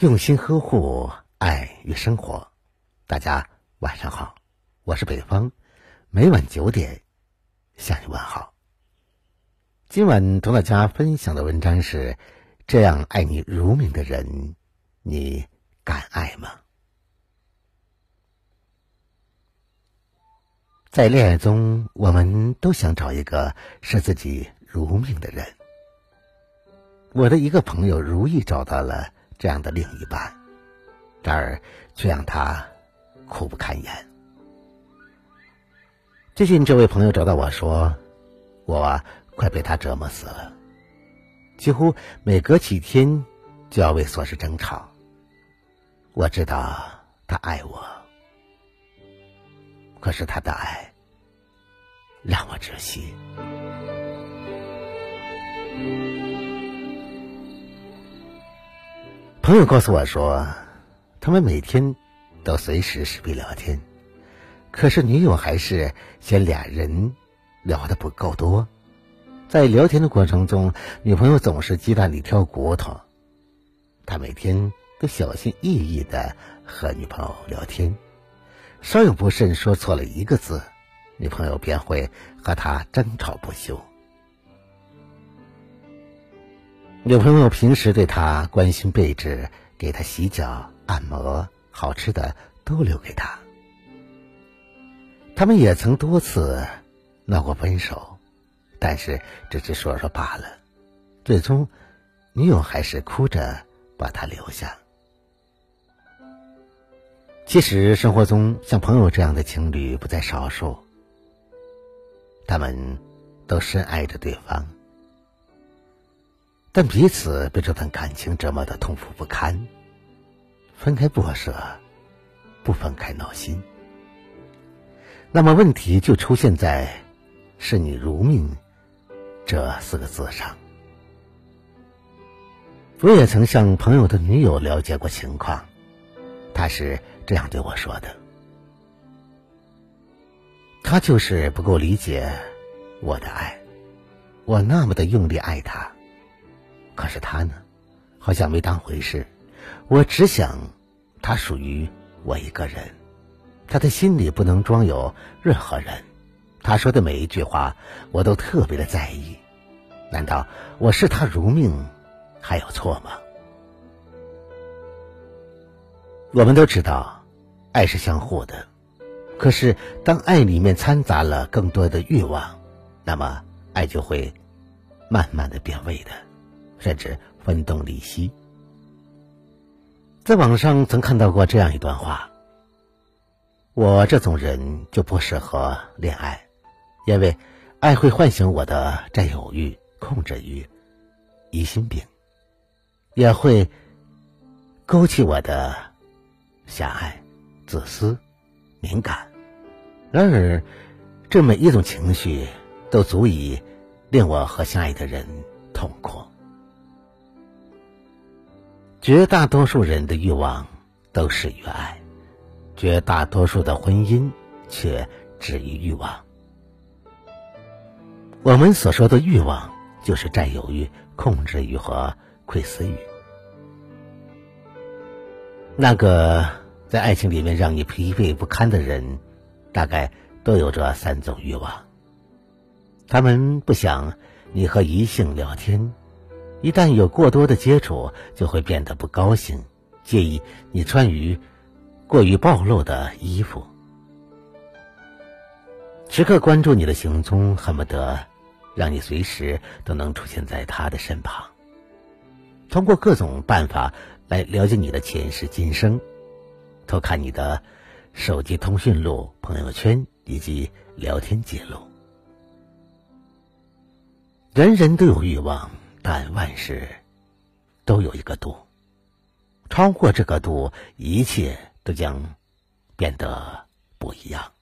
用心呵护爱与生活，大家晚上好，我是北方，每晚九点向你问好。今晚同大家分享的文章是：这样爱你如命的人，你敢爱吗？在恋爱中，我们都想找一个视自己如命的人。我的一个朋友如意找到了。这样的另一半，然而却让他苦不堪言。最近，这位朋友找到我说：“我快被他折磨死了，几乎每隔几天就要为琐事争吵。我知道他爱我，可是他的爱让我窒息。”朋友告诉我说，他们每天都随时视频聊天，可是女友还是嫌俩人聊的不够多。在聊天的过程中，女朋友总是鸡蛋里挑骨头。他每天都小心翼翼的和女朋友聊天，稍有不慎说错了一个字，女朋友便会和他争吵不休。女朋友平时对他关心备至，给他洗脚、按摩，好吃的都留给他。他们也曾多次闹过分手，但是只是说说罢了。最终，女友还是哭着把他留下。其实生活中像朋友这样的情侣不在少数，他们都深爱着对方。但彼此被这段感情折磨的痛苦不堪，分开不舍，不分开闹心。那么问题就出现在“视你如命”这四个字上。我也曾向朋友的女友了解过情况，她是这样对我说的：“他就是不够理解我的爱，我那么的用力爱他。”是他呢，好像没当回事。我只想，他属于我一个人，他的心里不能装有任何人。他说的每一句话，我都特别的在意。难道我视他如命，还有错吗？我们都知道，爱是相互的。可是，当爱里面掺杂了更多的欲望，那么爱就会慢慢的变味的。甚至分崩离析。在网上曾看到过这样一段话：“我这种人就不适合恋爱，因为爱会唤醒我的占有欲、控制欲、疑心病，也会勾起我的狭隘、自私、敏感。然而，这每一种情绪都足以令我和相爱的人痛苦。”绝大多数人的欲望都始于爱，绝大多数的婚姻却止于欲望。我们所说的欲望，就是占有欲、控制欲和窥私欲。那个在爱情里面让你疲惫不堪的人，大概都有这三种欲望。他们不想你和异性聊天。一旦有过多的接触，就会变得不高兴，介意你穿于过于暴露的衣服，时刻关注你的行踪，恨不得让你随时都能出现在他的身旁。通过各种办法来了解你的前世今生，偷看你的手机通讯录、朋友圈以及聊天记录。人人都有欲望。但万事都有一个度，超过这个度，一切都将变得不一样。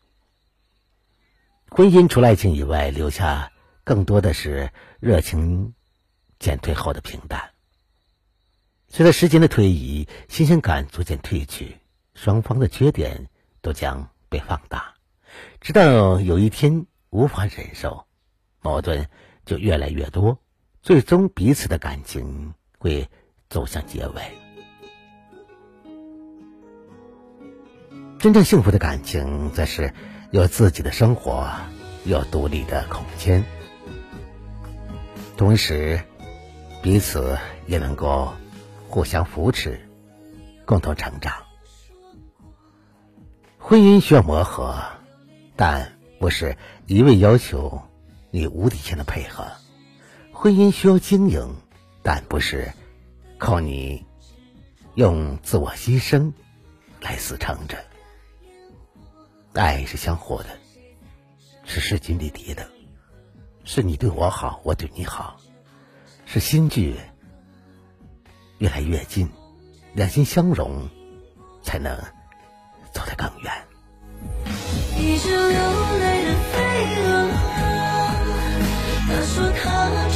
婚姻除了爱情以外，留下更多的是热情减退后的平淡。随着时间的推移，新鲜感逐渐褪去，双方的缺点都将被放大，直到有一天无法忍受，矛盾就越来越多。最终，彼此的感情会走向结尾。真正幸福的感情，则是有自己的生活，有独立的空间，同时彼此也能够互相扶持，共同成长。婚姻需要磨合，但不是一味要求你无底线的配合；婚姻需要经营，但不是靠你用自我牺牲来死撑着。爱是相互的，是势均力敌的，是你对我好，我对你好，是心距越来越近，两心相融，才能。走得更远。一直流泪的飞蛾，他说他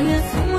他也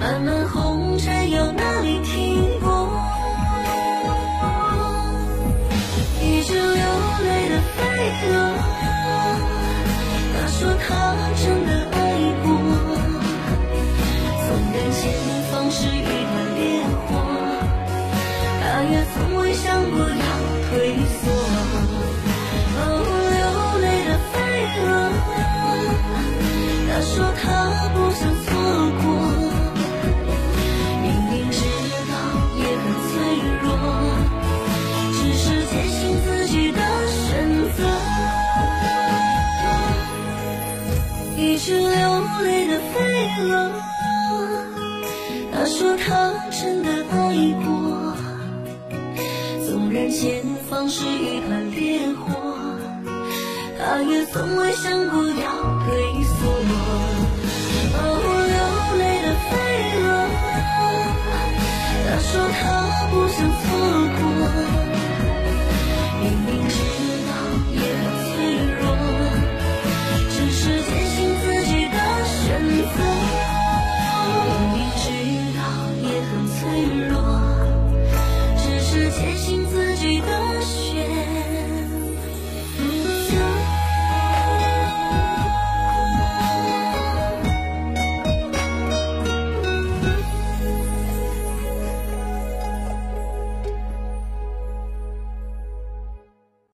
漫漫红尘要哪里停泊？一只流泪的飞蛾，他说他真的爱过。纵然前方是一团烈火，他也从未想过要退缩。哦，流泪的飞蛾，他说他不想。前方是一团烈火，他也从未想过要退缩。哦，流泪的飞蛾，他说他不想错过。